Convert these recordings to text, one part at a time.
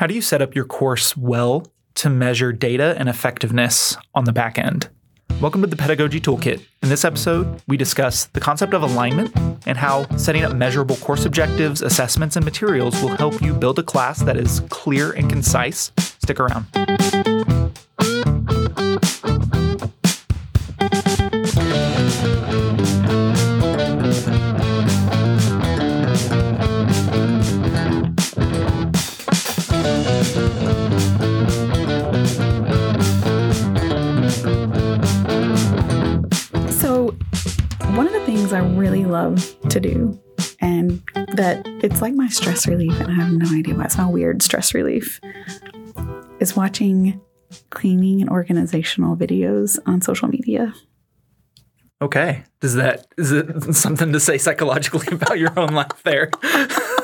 How do you set up your course well to measure data and effectiveness on the back end? Welcome to the Pedagogy Toolkit. In this episode, we discuss the concept of alignment and how setting up measurable course objectives, assessments, and materials will help you build a class that is clear and concise. Stick around. To do, and that it's like my stress relief, and I have no idea why it's my weird stress relief, is watching cleaning and organizational videos on social media. Okay. Does that is it something to say psychologically about your own life there?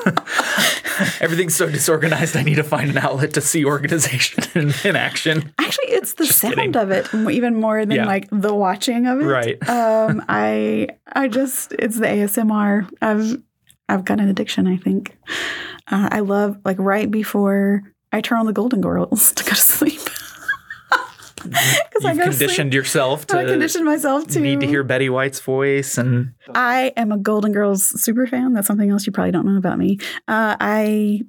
Everything's so disorganized. I need to find an outlet to see organization in, in action. Actually, it's the sound kidding. of it even more than Yeah. like the watching of it. Right. Um, I I just it's the ASMR. I've I've got an addiction. I think. Uh, I love like right before I turn on the Golden Girls to go to sleep. Because I You've go sleep. conditioned yourself to I conditioned myself to need to hear Betty White's voice and I am a Golden Girls super fan. That's something else you probably don't know about me. Uh, I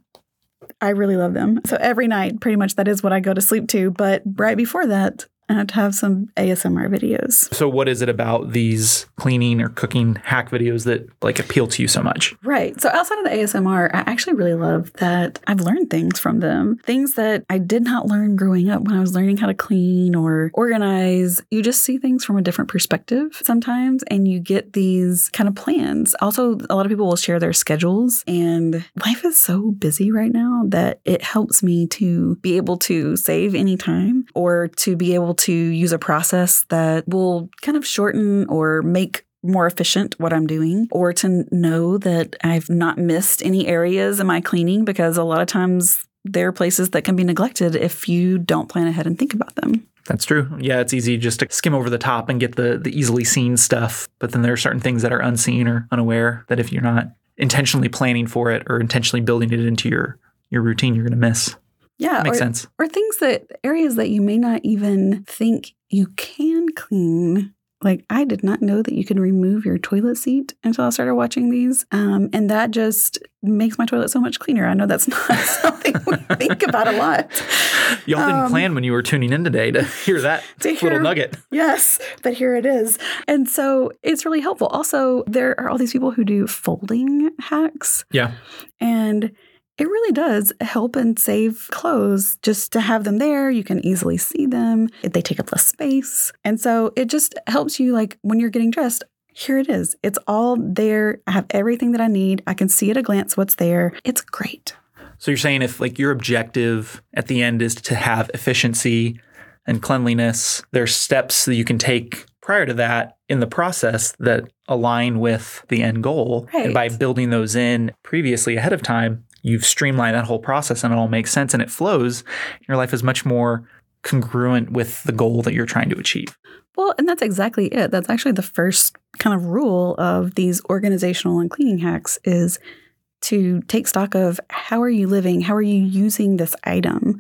I really love them. So every night, pretty much, that is what I go to sleep to. But right before that, To have some ASMR videos. so what is it about these cleaning or cooking hack videos that like appeal to you so much? Right. So outside of the ASMR, I actually really love that I've learned things from them. Things that I did not learn growing up when I was learning how to clean or organize. You just see things from a different perspective sometimes and you get these kind of plans. Also, a lot of people will share their schedules and life is so busy right now that it helps me to be able to save any time or to be able to use a process that will kind of shorten or make more efficient what I'm doing, or to know that I've not missed any areas in my cleaning because a lot of times there are places that can be neglected if you don't plan ahead and think about them. That's true. Yeah, it's easy just to skim over the top and get the the easily seen stuff, but then there are certain things that are unseen or unaware that if you're not intentionally planning for it or intentionally building it into your your routine, you're going to miss. Yeah, Makes or, sense. or things that areas that you may not even think you can clean. Like I did not know that you could remove your toilet seat until I started watching these, um, and that just makes my toilet so much cleaner. I know that's not something we think about a lot. Y'all didn't Um, plan when you were tuning in today to hear that To little hear- nugget. Yes, but here it is. And so it's really helpful. Also, there are all these people who do folding hacks, Yeah. and it really does help and save clothes just to have them there. You can easily see them, they take up less space. And so it just helps you, like when you're getting dressed. Here it is. It's all there. I have everything that I need. I can see at a glance what's there. It's great. So you're saying if like your objective at the end is to have efficiency and cleanliness, there's steps that you can take prior to that in the process that align with the end goal. And by building those in previously ahead of time, you've streamlined that whole process and it all makes sense and it flows. Your life is much more congruent with the goal that you're trying to achieve. Well, and that's exactly it. That's actually the first kind of rule of these organizational and cleaning hacks is to take stock of how are you living? How are you using this item?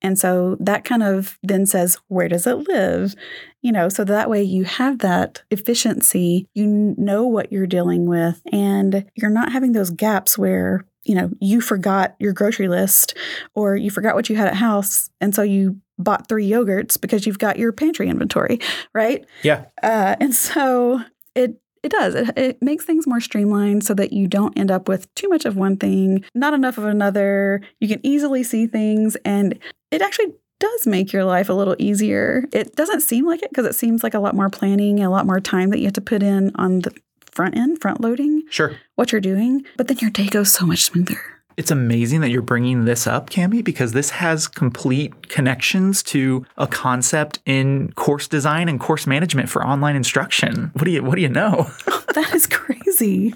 And so that kind of then says, where does it live? You know, so that way you have that efficiency, you know what you're dealing with, and you're not having those gaps where, you know, you forgot your grocery list or you forgot what you had at house. And so you bought three yogurts because you've got your pantry inventory, right? Yeah. Uh, and so it it does. It, it makes things more streamlined so that you don't end up with too much of one thing, not enough of another. You can easily see things, and it actually does make your life a little easier. It doesn't seem like it because it seems like a lot more planning a lot more time that you have to put in on the front end, front loading Sure. what you're doing, but then your day goes so much smoother. It's amazing that you're bringing this up, Camie, because this has complete connections to a concept in course design and course management for online instruction. What do you What do you know? That is crazy.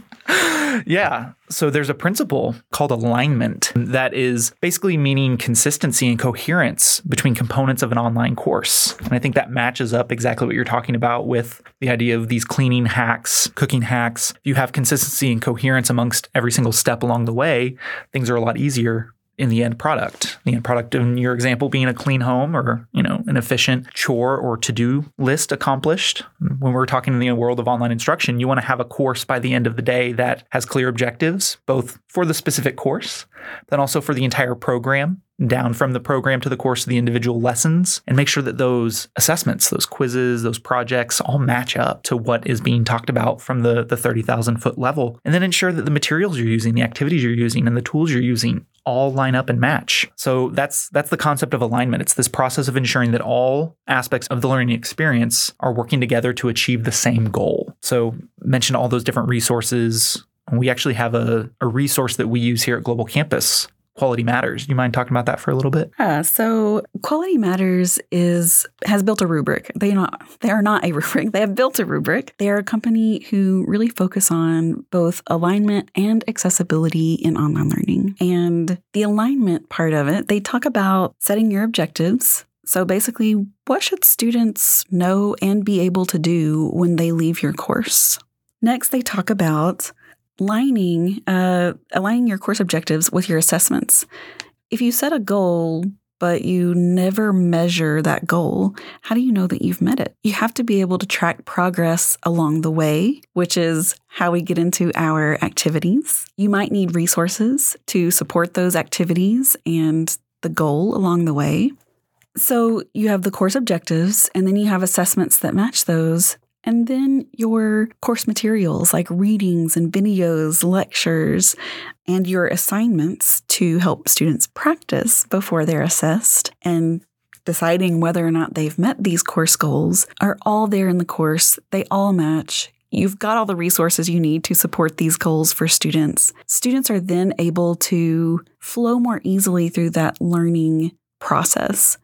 yeah. So there's a principle called alignment that is basically meaning consistency and coherence between components of an online course. And I think that matches up exactly what you're talking about with the idea of these cleaning hacks, cooking hacks. If you have consistency and coherence amongst every single step along the way, things are a lot easier in the end product. The end product in your example being a clean home or, you know, an efficient chore or to-do list accomplished. When we're talking in the world of online instruction, you want to have a course by the end of the day that has clear objectives, both for the specific course, then also for the entire program down from the program to the course of the individual lessons and make sure that those assessments, those quizzes, those projects all match up to what is being talked about from the, the 30,000 foot level. And then ensure that the materials you're using, the activities you're using, and the tools you're using all line up and match. So that's that's the concept of alignment. It's this process of ensuring that all aspects of the learning experience are working together to achieve the same goal. So mention all those different resources. We actually have a, a resource that we use here at Global Campus Quality Matters. You mind talking about that for a little bit? Yeah, so Quality Matters is has built a rubric. They not they are not a rubric. They have built a rubric. They are a company who really focus on both alignment and accessibility in online learning. And the alignment part of it, they talk about setting your objectives. So basically, what should students know and be able to do when they leave your course? Next, they talk about aligning uh, aligning your course objectives with your assessments. If you set a goal but you never measure that goal, how do you know that you've met it? You have to be able to track progress along the way, which is how we get into our activities. You might need resources to support those activities and the goal along the way. So you have the course objectives, and then you have assessments that match those. And then your course materials like readings and videos, lectures, and your assignments to help students practice before they're assessed and deciding whether or not they've met these course goals are all there in the course. They all match. You've got all the resources you need to support these goals for students. Students are then able to flow more easily through that learning process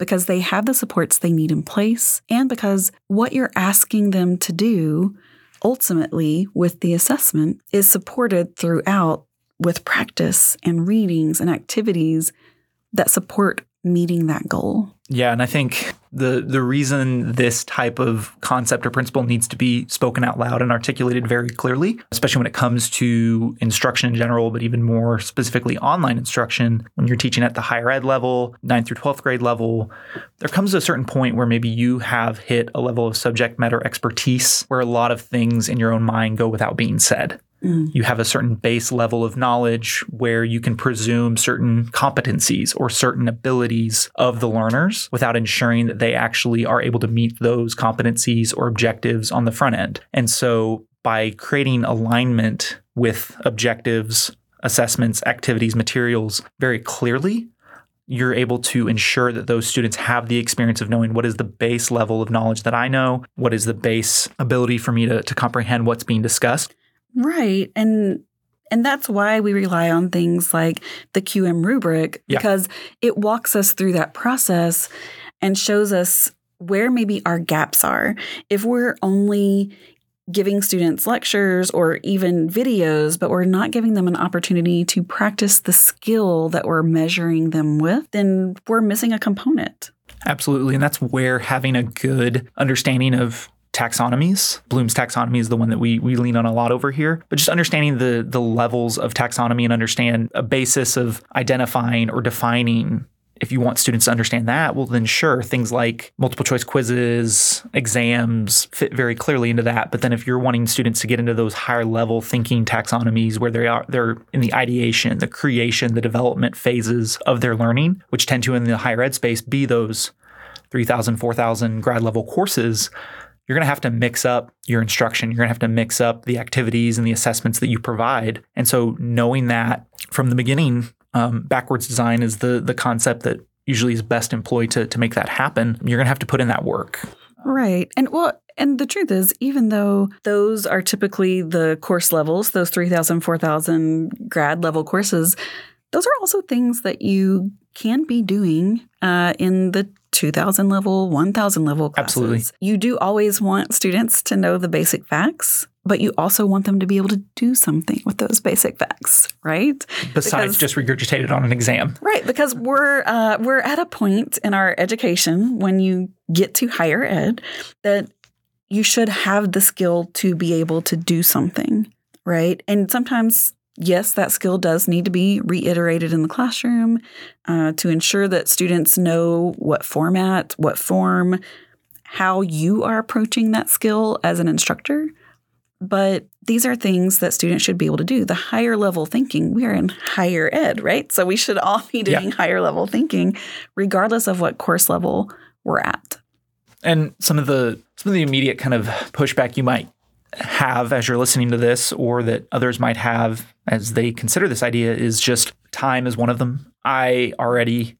because they have the supports they need in place and because what you're asking them to do ultimately with the assessment is supported throughout with practice and readings and activities that support meeting that goal. Yeah, and I think the the reason this type of concept or principle needs to be spoken out loud and articulated very clearly, especially when it comes to instruction in general, but even more specifically online instruction, when you're teaching at the higher ed level, 9th through 12th grade level, there comes a certain point where maybe you have hit a level of subject matter expertise where a lot of things in your own mind go without being said. Mm. You have a certain base level of knowledge where you can presume certain competencies or certain abilities of the learners without ensuring that they actually are able to meet those competencies or objectives on the front end. And so by creating alignment with objectives, assessments, activities, materials very clearly, you're able to ensure that those students have the experience of knowing what is the base level of knowledge that I know, what is the base ability for me to, to comprehend what's being discussed. Right. And and that's why we rely on things like the QM rubric because yeah. it walks us through that process and shows us where maybe our gaps are. If we're only giving students lectures or even videos, but we're not giving them an opportunity to practice the skill that we're measuring them with, then we're missing a component. Absolutely. And that's where having a good understanding of taxonomies. Bloom's taxonomy is the one that we we lean on a lot over here. But just understanding the the levels of taxonomy and understand a basis of identifying or defining if you want students to understand that, well, then sure, things like multiple choice quizzes, exams fit very clearly into that. But then if you're wanting students to get into those higher level thinking taxonomies where they are, they're in the ideation, the creation, the development phases of their learning, which tend to in the higher ed space be those 3,000, 4,000 grad level courses you're going to have to mix up your instruction. You're going to have to mix up the activities and the assessments that you provide. And so, knowing that from the beginning, um, backwards design is the the concept that usually is best employed to to make that happen. You're going to have to put in that work. Right. And well, and the truth is, even though those are typically the course levels, those 3,000, 4,000 grad level courses, those are also things that you can be doing uh, in the 2000 level, 1000 level classes. Absolutely. You do always want students to know the basic facts, but you also want them to be able to do something with those basic facts, right? Besides because, just regurgitate it on an exam. Right, because we're uh, we're at a point in our education when you get to higher ed that you should have the skill to be able to do something, right? And sometimes yes, that skill does need to be reiterated in the classroom uh, to ensure that students know what format, what form, how you are approaching that skill as an instructor. But these are things that students should be able to do. The higher level thinking, we are in higher ed, right? So we should all be doing yeah. higher level thinking, regardless of what course level we're at. And some of the some of the immediate kind of pushback you might have as you're listening to this, or that others might have as they consider this idea, is just time is one of them. I already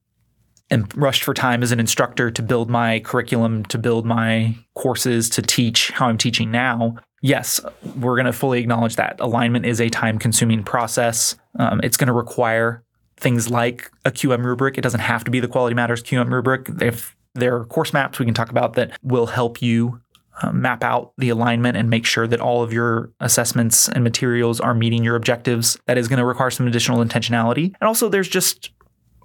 am rushed for time as an instructor to build my curriculum, to build my courses, to teach how I'm teaching now. Yes, we're going to fully acknowledge that alignment is a time consuming process. Um, it's going to require things like a QM rubric. It doesn't have to be the Quality Matters QM rubric. If there are course maps we can talk about that will help you uh, map out the alignment and make sure that all of your assessments and materials are meeting your objectives. That is going to require some additional intentionality. And also, there's just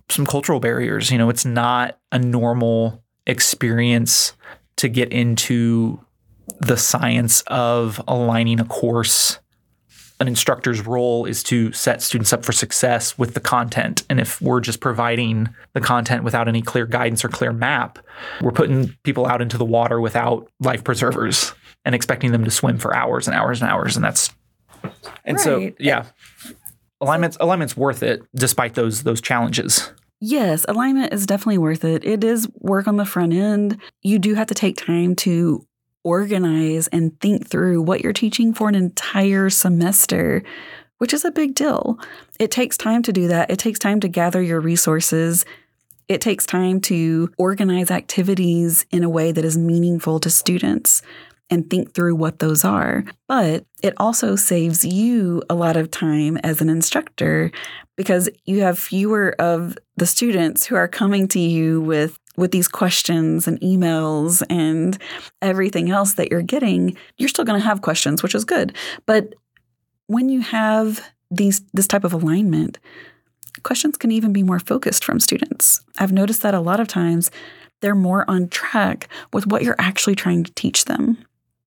some cultural barriers. You know, it's not a normal experience to get into the science of aligning a course an instructor's role is to set students up for success with the content. And if we're just providing the content without any clear guidance or clear map, we're putting people out into the water without life preservers and expecting them to swim for hours and hours and hours. And that's and right. so yeah. Alignment's alignment's worth it despite those those challenges. Yes, alignment is definitely worth it. It is work on the front end. You do have to take time to organize and think through what you're teaching for an entire semester, which is a big deal. It takes time to do that. It takes time to gather your resources. It takes time to organize activities in a way that is meaningful to students and think through what those are. But it also saves you a lot of time as an instructor because you have fewer of the students who are coming to you with with these questions and emails and everything else that you're getting, you're still going to have questions, which is good. But when you have these this type of alignment, questions can even be more focused from students. I've noticed that a lot of times they're more on track with what you're actually trying to teach them.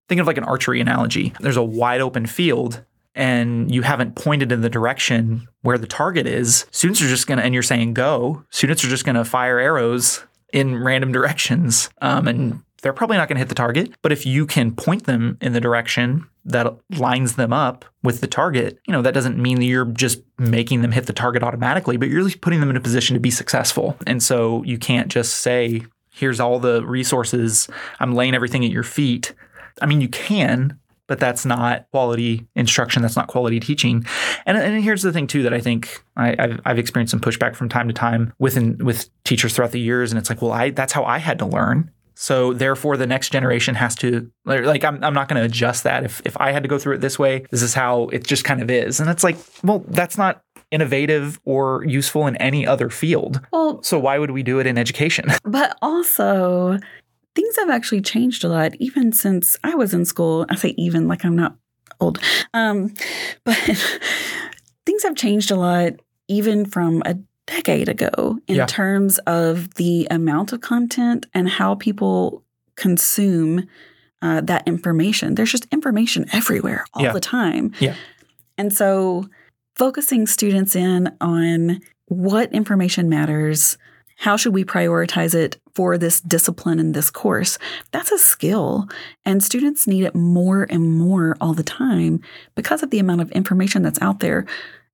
Think of like an archery analogy. There's a wide open field and you haven't pointed in the direction where the target is, students are just going to, and you're saying go, students are just going to fire arrows in random directions. Um, and they're probably not going to hit the target. But if you can point them in the direction that lines them up with the target, you know, that doesn't mean that you're just making them hit the target automatically, but you're putting them in a position to be successful. And so you can't just say, here's all the resources, I'm laying everything at your feet. I mean, you can, but that's not quality instruction. That's not quality teaching. And, and here's the thing too that I think I, have I've experienced some pushback from time to time within with teachers throughout the years, and it's like, well, I that's how I had to learn. So therefore, the next generation has to like I'm, I'm not going to adjust that. If if I had to go through it this way, this is how it just kind of is. And it's like, well, that's not innovative or useful in any other field. Well, so why would we do it in education? But also, things have actually changed a lot, even since I was in school. I say even like I'm not old, um, but things have changed a lot, even from a decade ago, in yeah. terms of the amount of content and how people consume uh, that information. There's just information everywhere all yeah. the time. Yeah. And so focusing students in on what information matters, how should we prioritize it for this discipline in this course? That's a skill. And students need it more and more all the time because of the amount of information that's out there.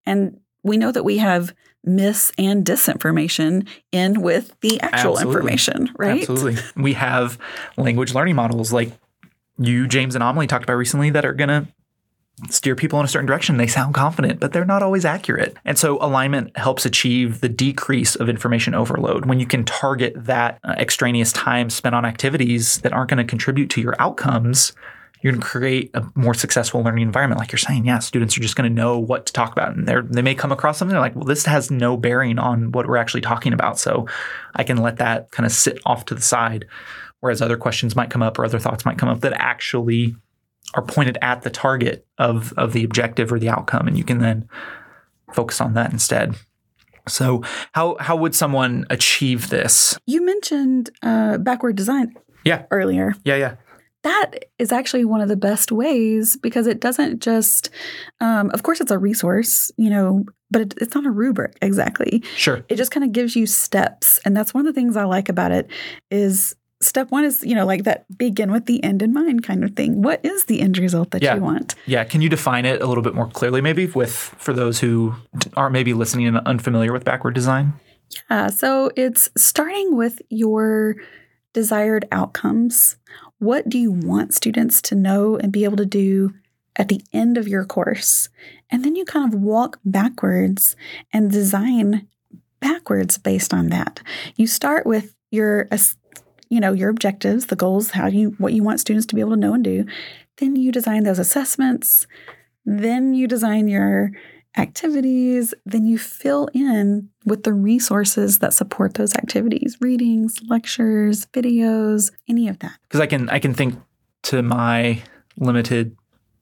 And we know that we have mis and disinformation in with the actual Absolutely. information, right? Absolutely. We have language learning models like you, James, and Amelie talked about recently that are going to steer people in a certain direction. They sound confident, but they're not always accurate. And so alignment helps achieve the decrease of information overload. When you can target that uh, extraneous time spent on activities that aren't going to contribute to your outcomes, you're going to create a more successful learning environment. Like you're saying, yeah, students are just going to know what to talk about. And they they may come across something they're like, well, this has no bearing on what we're actually talking about. So I can let that kind of sit off to the side. Whereas other questions might come up or other thoughts might come up that actually are pointed at the target of of the objective or the outcome, and you can then focus on that instead. So, how how would someone achieve this? You mentioned uh, backward design. Yeah. Earlier. Yeah, yeah. that is actually one of the best ways because it doesn't just, um, of course, it's a resource, you know, but it, it's not a rubric exactly. Sure. It just kind of gives you steps, and that's one of the things I like about it. Is step one is you know like that begin with the end in mind kind of thing. What is the end result that Yeah. you want? Yeah. Can you define it a little bit more clearly, maybe, with for those who aren't maybe listening and unfamiliar with backward design? Yeah, so it's starting with your desired outcomes. What do you want students to know and be able to do at the end of your course? And then you kind of walk backwards and design backwards based on that. You start with your you know, your objectives, the goals, how you what you want students to be able to know and do. Then you design those assessments. Then you design your activities, then you fill in with the resources that support those activities readings, lectures, videos, any of that. Because I can I can think to my limited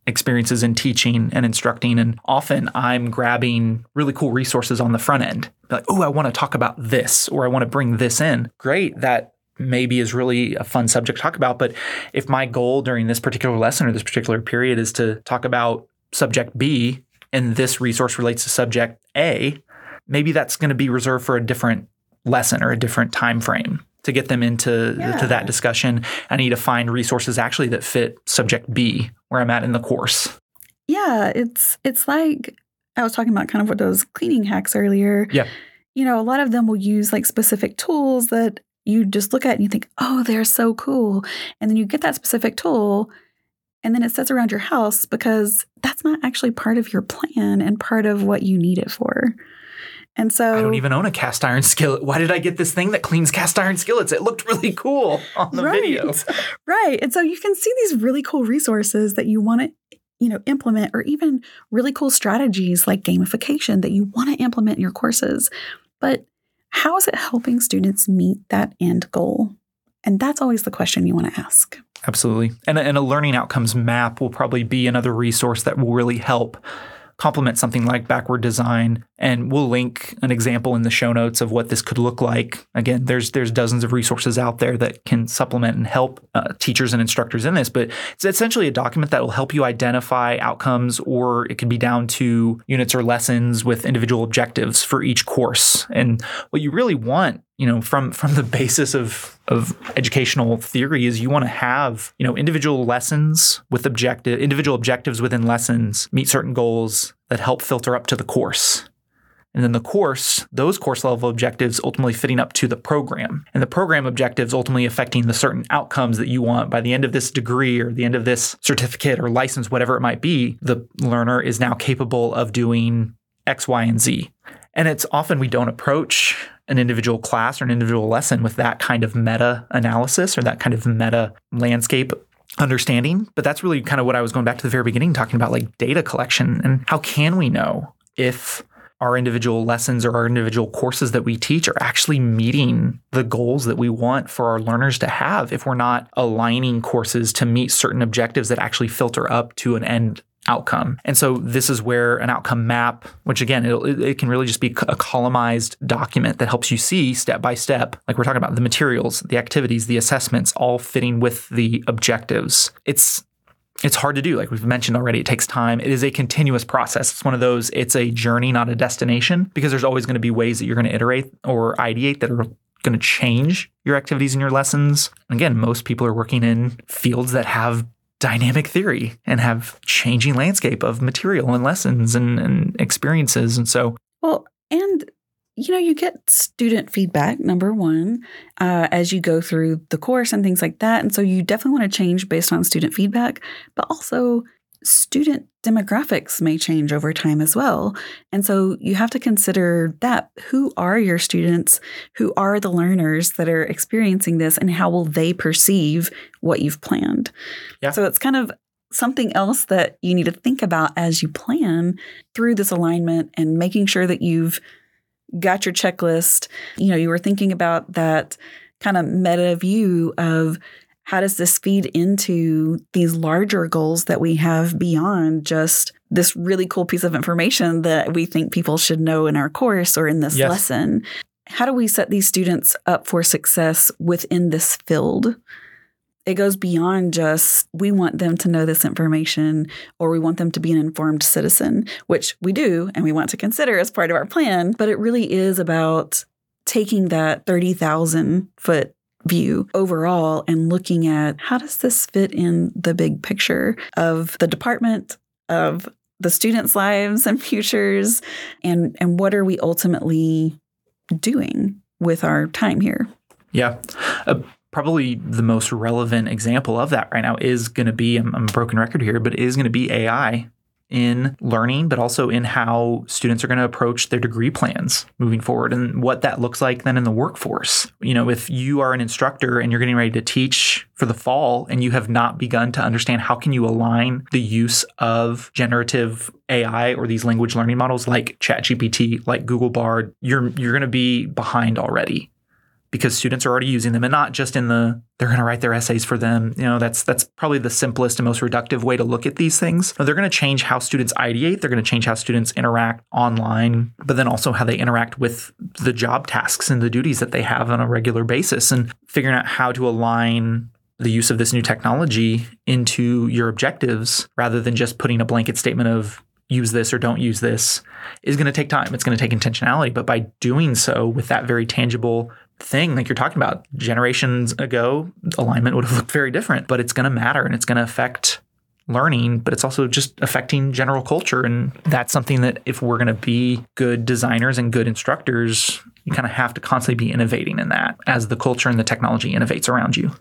experiences in teaching and instructing, and often I'm grabbing really cool resources on the front end. Like, oh, I want to talk about this, or I want to bring this in. Great, that maybe is really a fun subject to talk about. But if my goal during this particular lesson or this particular period is to talk about subject B, and this resource relates to subject A, maybe that's going to be reserved for a different lesson or a different time frame to get them into Yeah. to that discussion. I need to find resources actually that fit subject B where I'm at in the course. Yeah, it's it's like I was talking about kind of what those cleaning hacks earlier. Yeah. You know, a lot of them will use like specific tools that you just look at and you think, "Oh, they're so cool." And then you get that specific tool and then it sits around your house because that's not actually part of your plan and part of what you need it for. And so I don't even own a cast iron skillet. Why did I get this thing that cleans cast iron skillets? It looked really cool on the right. video. Right. And so you can see these really cool resources that you want to, you know, implement or even really cool strategies like gamification that you want to implement in your courses. But how is it helping students meet that end goal? And that's always the question you want to ask. Absolutely. And, a- and a learning outcomes map will probably be another resource that will really help complement something like backward design. And we'll link an example in the show notes of what this could look like. Again, there's there's dozens of resources out there that can supplement and help uh, teachers and instructors in this. But it's essentially a document that will help you identify outcomes, or it could be down to units or lessons with individual objectives for each course. And what you really want you know from from the basis of of educational theory is you want to have you know individual lessons with objective individual objectives within lessons meet certain goals that help filter up to the course and then the course those course level objectives ultimately fitting up to the program. And the program objectives ultimately affecting the certain outcomes that you want. By the end of this degree or the end of this certificate or license whatever it might be the learner is now capable of doing x y and z. And it's often we don't approach an individual class or an individual lesson with that kind of meta analysis or that kind of meta landscape understanding. But that's really kind of what I was going back to the very beginning, talking about like data collection and how can we know if our individual lessons or our individual courses that we teach are actually meeting the goals that we want for our learners to have if we're not aligning courses to meet certain objectives that actually filter up to an end outcome. And so this is where an outcome map, which again, it can really just be a columnized document that helps you see step by step, like we're talking about the materials, the activities, the assessments, all fitting with the objectives. It's it's hard to do. Like we've mentioned already, it takes time. It is a continuous process. It's one of those, it's a journey, not a destination, because there's always going to be ways that you're going to iterate or ideate that are going to change your activities and your lessons. Again, most people are working in fields that have dynamic theory and have changing landscape of material and lessons and, and experiences. And so, Well, and you know, you get student feedback, number one, uh, as you go through the course and things like that. And so you definitely want to change based on student feedback, but also student demographics may change over time as well. And so you have to consider that. Who are your students? Who are the learners that are experiencing this? And how will they perceive what you've planned? Yeah. So it's kind of something else that you need to think about as you plan through this alignment and making sure that you've got your checklist. You know, you were thinking about that kind of meta view of how does this feed into these larger goals that we have beyond just this really cool piece of information that we think people should know in our course or in this Yes. lesson? How do we set these students up for success within this field? It goes beyond just we want them to know this information or we want them to be an informed citizen, which we do and we want to consider as part of our plan. But it really is about taking that 30,000 foot view overall and looking at how does this fit in the big picture of the department of the students' lives and futures and and what are we ultimately doing with our time here? Yeah. Uh, probably the most relevant example of that right now is going to be I'm, I'm a broken record here, but is going to be AI in learning, but also in how students are going to approach their degree plans moving forward and what that looks like then in the workforce. You know, if you are an instructor and you're getting ready to teach for the fall and you have not begun to understand how can you align the use of generative AI or these language learning models like ChatGPT, like Google Bard, you're you're going to be behind already because students are already using them and not just in the they're going to write their essays for them. You know, that's that's probably the simplest and most reductive way to look at these things. They're going to change how students ideate, they're going to change how students interact online, but then also how they interact with the job tasks and the duties that they have on a regular basis and figuring out how to align the use of this new technology into your objectives rather than just putting a blanket statement of use this or don't use this is going to take time. It's going to take intentionality. But by doing so with that very tangible thing like you're talking about generations ago alignment would have looked very different but it's going to matter and it's going to affect learning but it's also just affecting general culture. And that's something that if we're going to be good designers and good instructors you kind of have to constantly be innovating in that as the culture and the technology innovates around you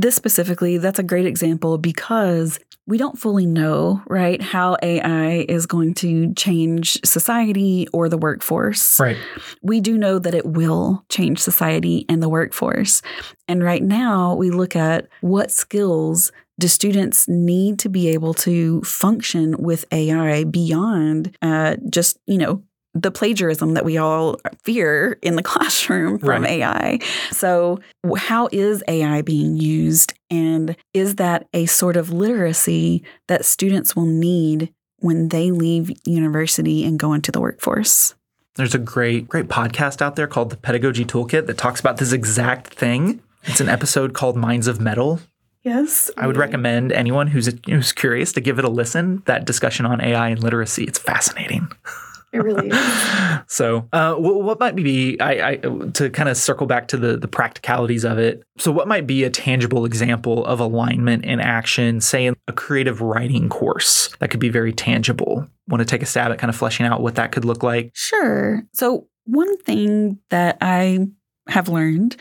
this specifically, that's a great example because we don't fully know, right, how AI is going to change society or the workforce. Right. We do know that it will change society and the workforce. And right now, we look at what skills do students need to be able to function with AI beyond uh, just, you know, the plagiarism that we all fear in the classroom from right. AI. So, how is AI being used? And is that a sort of literacy that students will need when they leave university and go into the workforce? There's a great, great podcast out there called the Pedagogy Toolkit that talks about this exact thing. It's an episode called Minds of Metal. Yes. I would recommend anyone who's who's curious to give it a listen. That discussion on AI and literacy. It's fascinating. It really is. so, uh, what, what, might be I, I to kind of circle back to the the practicalities of it? So, what might be a tangible example of alignment in action, say in a creative writing course that could be very tangible? Want to take a stab at kind of fleshing out what that could look like? Sure. So, one thing that I have learned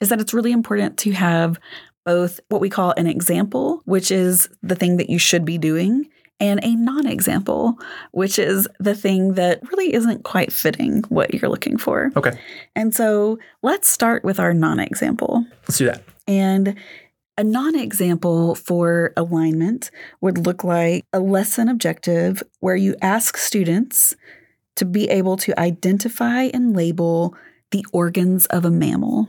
is that it's really important to have both what we call an example, which is the thing that you should be doing, and a non example, which is the thing that really isn't quite fitting what you're looking for. Okay. And so let's start with our non example. Let's do that. And a non example for alignment would look like a lesson objective where you ask students to be able to identify and label the organs of a mammal.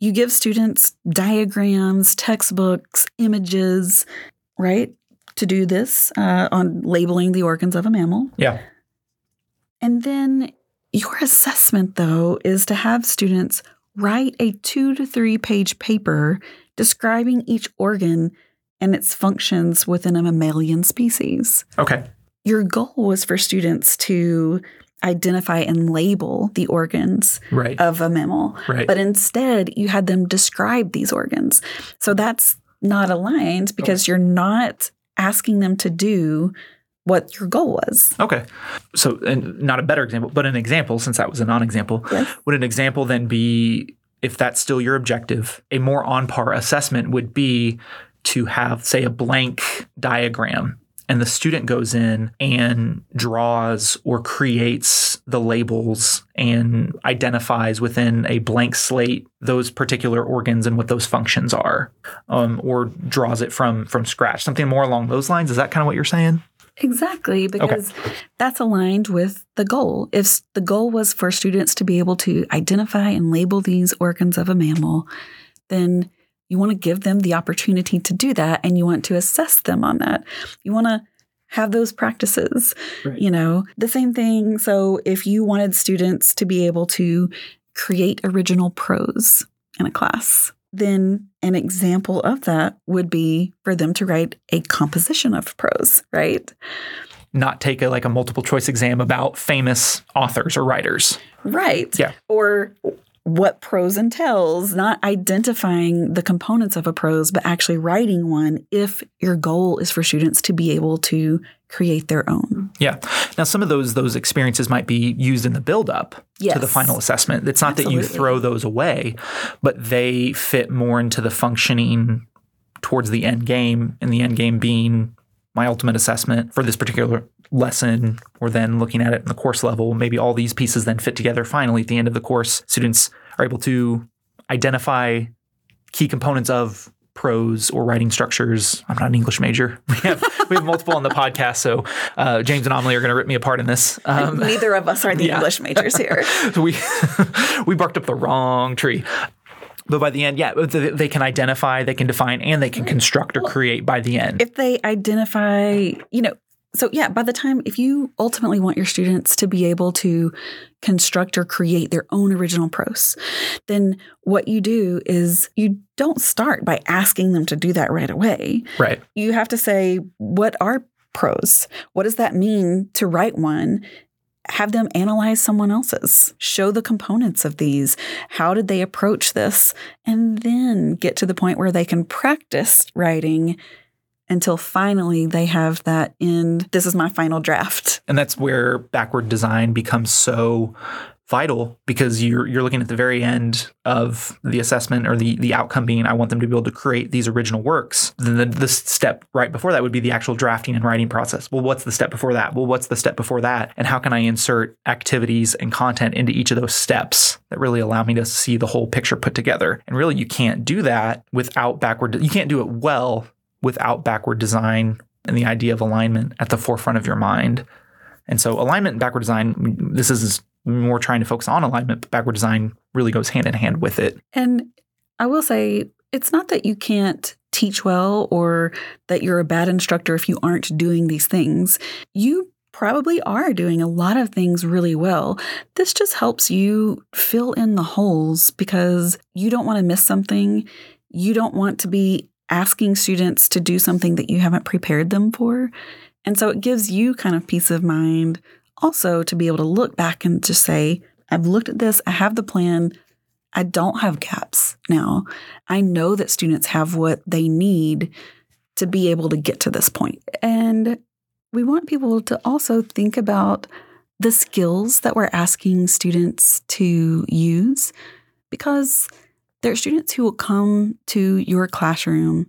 You give students diagrams, textbooks, images, right? To do this uh, on labeling the organs of a mammal. Yeah. And then your assessment, though, is to have students write a two to three page paper describing each organ and its functions within a mammalian species. Okay. Your goal was for students to identify and label the organs right. of a mammal. Right. But instead, you had them describe these organs. So that's not aligned because okay. you're not asking them to do what your goal was. Okay. So, and not a better example, but an example, since that was a non example, yes. would an example then be, if that's still your objective, a more on par assessment would be to have, say, a blank diagram and the student goes in and draws or creates the labels and identifies within a blank slate those particular organs and what those functions are um, or draws it from from scratch something more along those lines is that kind of what you're saying Exactly, because okay. that's aligned with the goal. If the goal was for students to be able to identify and label these organs of a mammal, then you want to give them the opportunity to do that and you want to assess them on that. You want to have those practices. Right. You know, the same thing. So if you wanted students to be able to create original prose in a class, then an example of that would be for them to write a composition of prose, right? Not take a like a multiple choice exam about famous authors or writers. Right. Yeah. Or what prose entails, not identifying the components of a prose, but actually writing one if your goal is for students to be able to create their own. Yeah. Now some of those those experiences might be used in the build up yes. to the final assessment. It's not Absolutely. that you throw those away, but they fit more into the functioning towards the end game and the end game being my ultimate assessment for this particular lesson or then looking at it in the course level maybe all these pieces then fit together finally at the end of the course. Students are able to identify key components of prose or writing structures. I'm not an english major. We have we have multiple on the podcast so uh, james and amelie are going to rip me apart in this. Um, Neither of us are the yeah. English majors here. we we barked up the wrong tree but by the end yeah they they can identify they can define and they can construct or create by the end if they identify, you know, so yeah, by the time if you ultimately want your students to be able to construct or create their own original prose, then what you do is you don't start by asking them to do that right away. right You have to say, what are prose? What does that mean to write one? Have them analyze someone else's, show the components of these. How did they approach this? And then get to the point where they can practice writing until finally they have that end. This is my final draft. and that's where backward design becomes so vital because you're you're looking at the very end of the assessment or the the outcome being I want them to be able to create these original works. Then the, the step right before that would be the actual drafting and writing process. Well, what's the step before that? Well, what's the step before that? And how can I insert activities and content into each of those steps that really allow me to see the whole picture put together? And really, you can't do that without backward. You can't do it well without backward design and the idea of alignment at the forefront of your mind. And so alignment and backward design, this is more trying to focus on alignment, but backward design really goes hand in hand with it. And I will say, it's not that you can't teach well or that you're a bad instructor if you aren't doing these things. You probably are doing a lot of things really well. This just helps you fill in the holes because you don't want to miss something. You don't want to be asking students to do something that you haven't prepared them for. And so it gives you kind of peace of mind also to be able to look back and just say, I've looked at this, I have the plan. I don't have gaps now. I know that students have what they need to be able to get to this point. And we want people to also think about the skills that we're asking students to use because there are students who will come to your classroom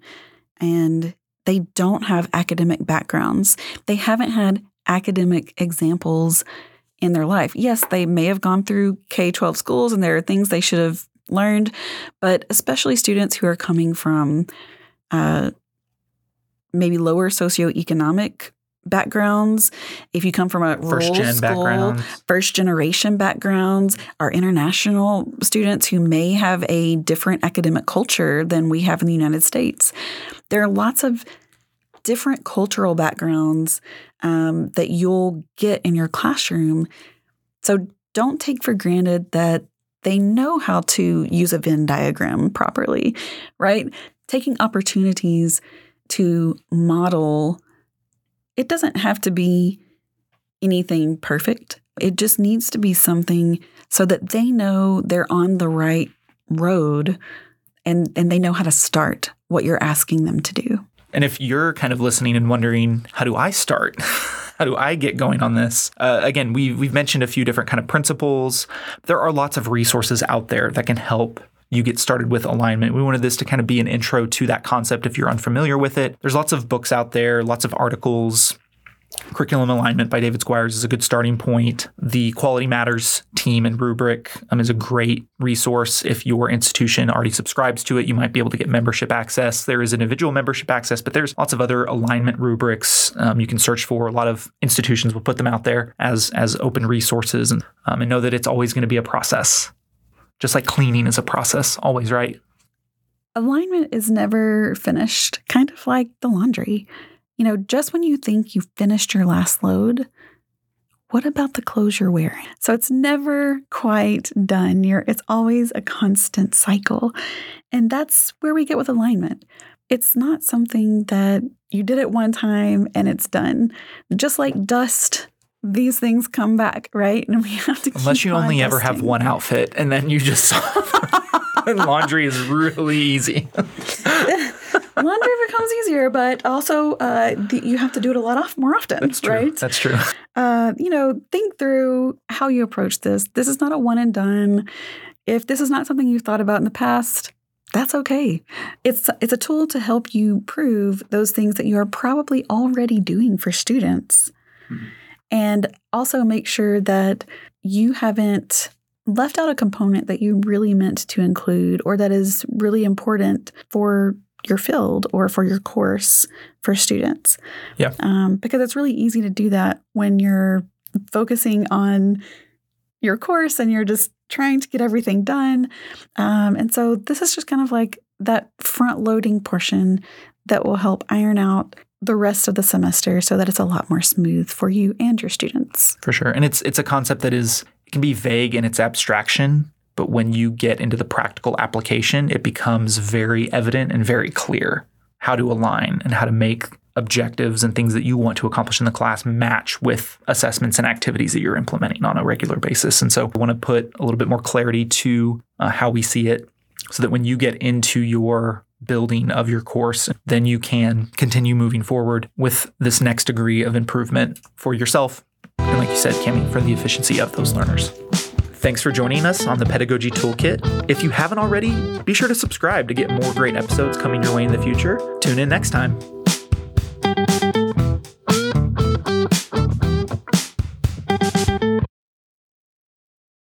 and they don't have academic backgrounds. They haven't had academic examples in their life. Yes, they may have gone through K 12 schools and there are things they should have learned, but especially students who are coming from uh, maybe lower socioeconomic backgrounds. If you come from a First gen school, backgrounds. first generation backgrounds, our international students who may have a different academic culture than we have in the United States. There are lots of different cultural backgrounds um, that you'll get in your classroom. So don't take for granted that they know how to use a Venn diagram properly, right? Taking opportunities to model, it doesn't have to be anything perfect. It just needs to be something so that they know they're on the right road and, and they know how to start what you're asking them to do. And if you're kind of listening and wondering, how do I start? how do I get going on this? Uh, again, we, we've mentioned a few different kind of principles. There are lots of resources out there that can help you get started with alignment. We wanted this to kind of be an intro to that concept if you're unfamiliar with it. There's lots of books out there, lots of articles. Curriculum Alignment by David Squires is a good starting point. The Quality Matters team and rubric um, is a great resource. If your institution already subscribes to it, you might be able to get membership access. There is individual membership access, but there's lots of other alignment rubrics um, you can search for. A lot of institutions will put them out there as as open resources, and um, and know that it's always going to be a process, just like cleaning is a process, always right. Alignment is never finished, kind of like the laundry. You know, just when you think you've finished your last load, what about the clothes you're wearing? So it's never quite done. You're, it's always a constant cycle. And that's where we get with alignment. It's not something that you did it one time and it's done. Just like dust, these things come back, right? And we have to Unless you only ever have one outfit and then you just and laundry is really easy. laundry becomes easier, but also uh, the, you have to do it a lot off, more often, That's true. right? That's true. Uh, you know, think through how you approach this. This is not a one and done. If this is not something you've thought about in the past, that's okay. It's it's a tool to help you prove those things that you are probably already doing for students. Mhm. And also make sure that you haven't left out a component that you really meant to include or that is really important for your field or for your course for students. Yeah. Um, because it's really easy to do that when you're focusing on your course and you're just trying to get everything done. Um, and so this is just kind of like that front loading portion that will help iron out the rest of the semester so that it's a lot more smooth for you and your students. For sure. And it's it's a concept that is it can be vague in its abstraction, but when you get into the practical application, it becomes very evident and very clear how to align and how to make objectives and things that you want to accomplish in the class match with assessments and activities that you're implementing on a regular basis. And so I want to put a little bit more clarity to uh, how we see it so that when you get into your building of your course, then you can continue moving forward with this next degree of improvement for yourself and like you said, Camie, for the efficiency of those learners. Thanks for joining us on the Pedagogy Toolkit. If you haven't already, be sure to subscribe to get more great episodes coming your way in the future. Tune in next time.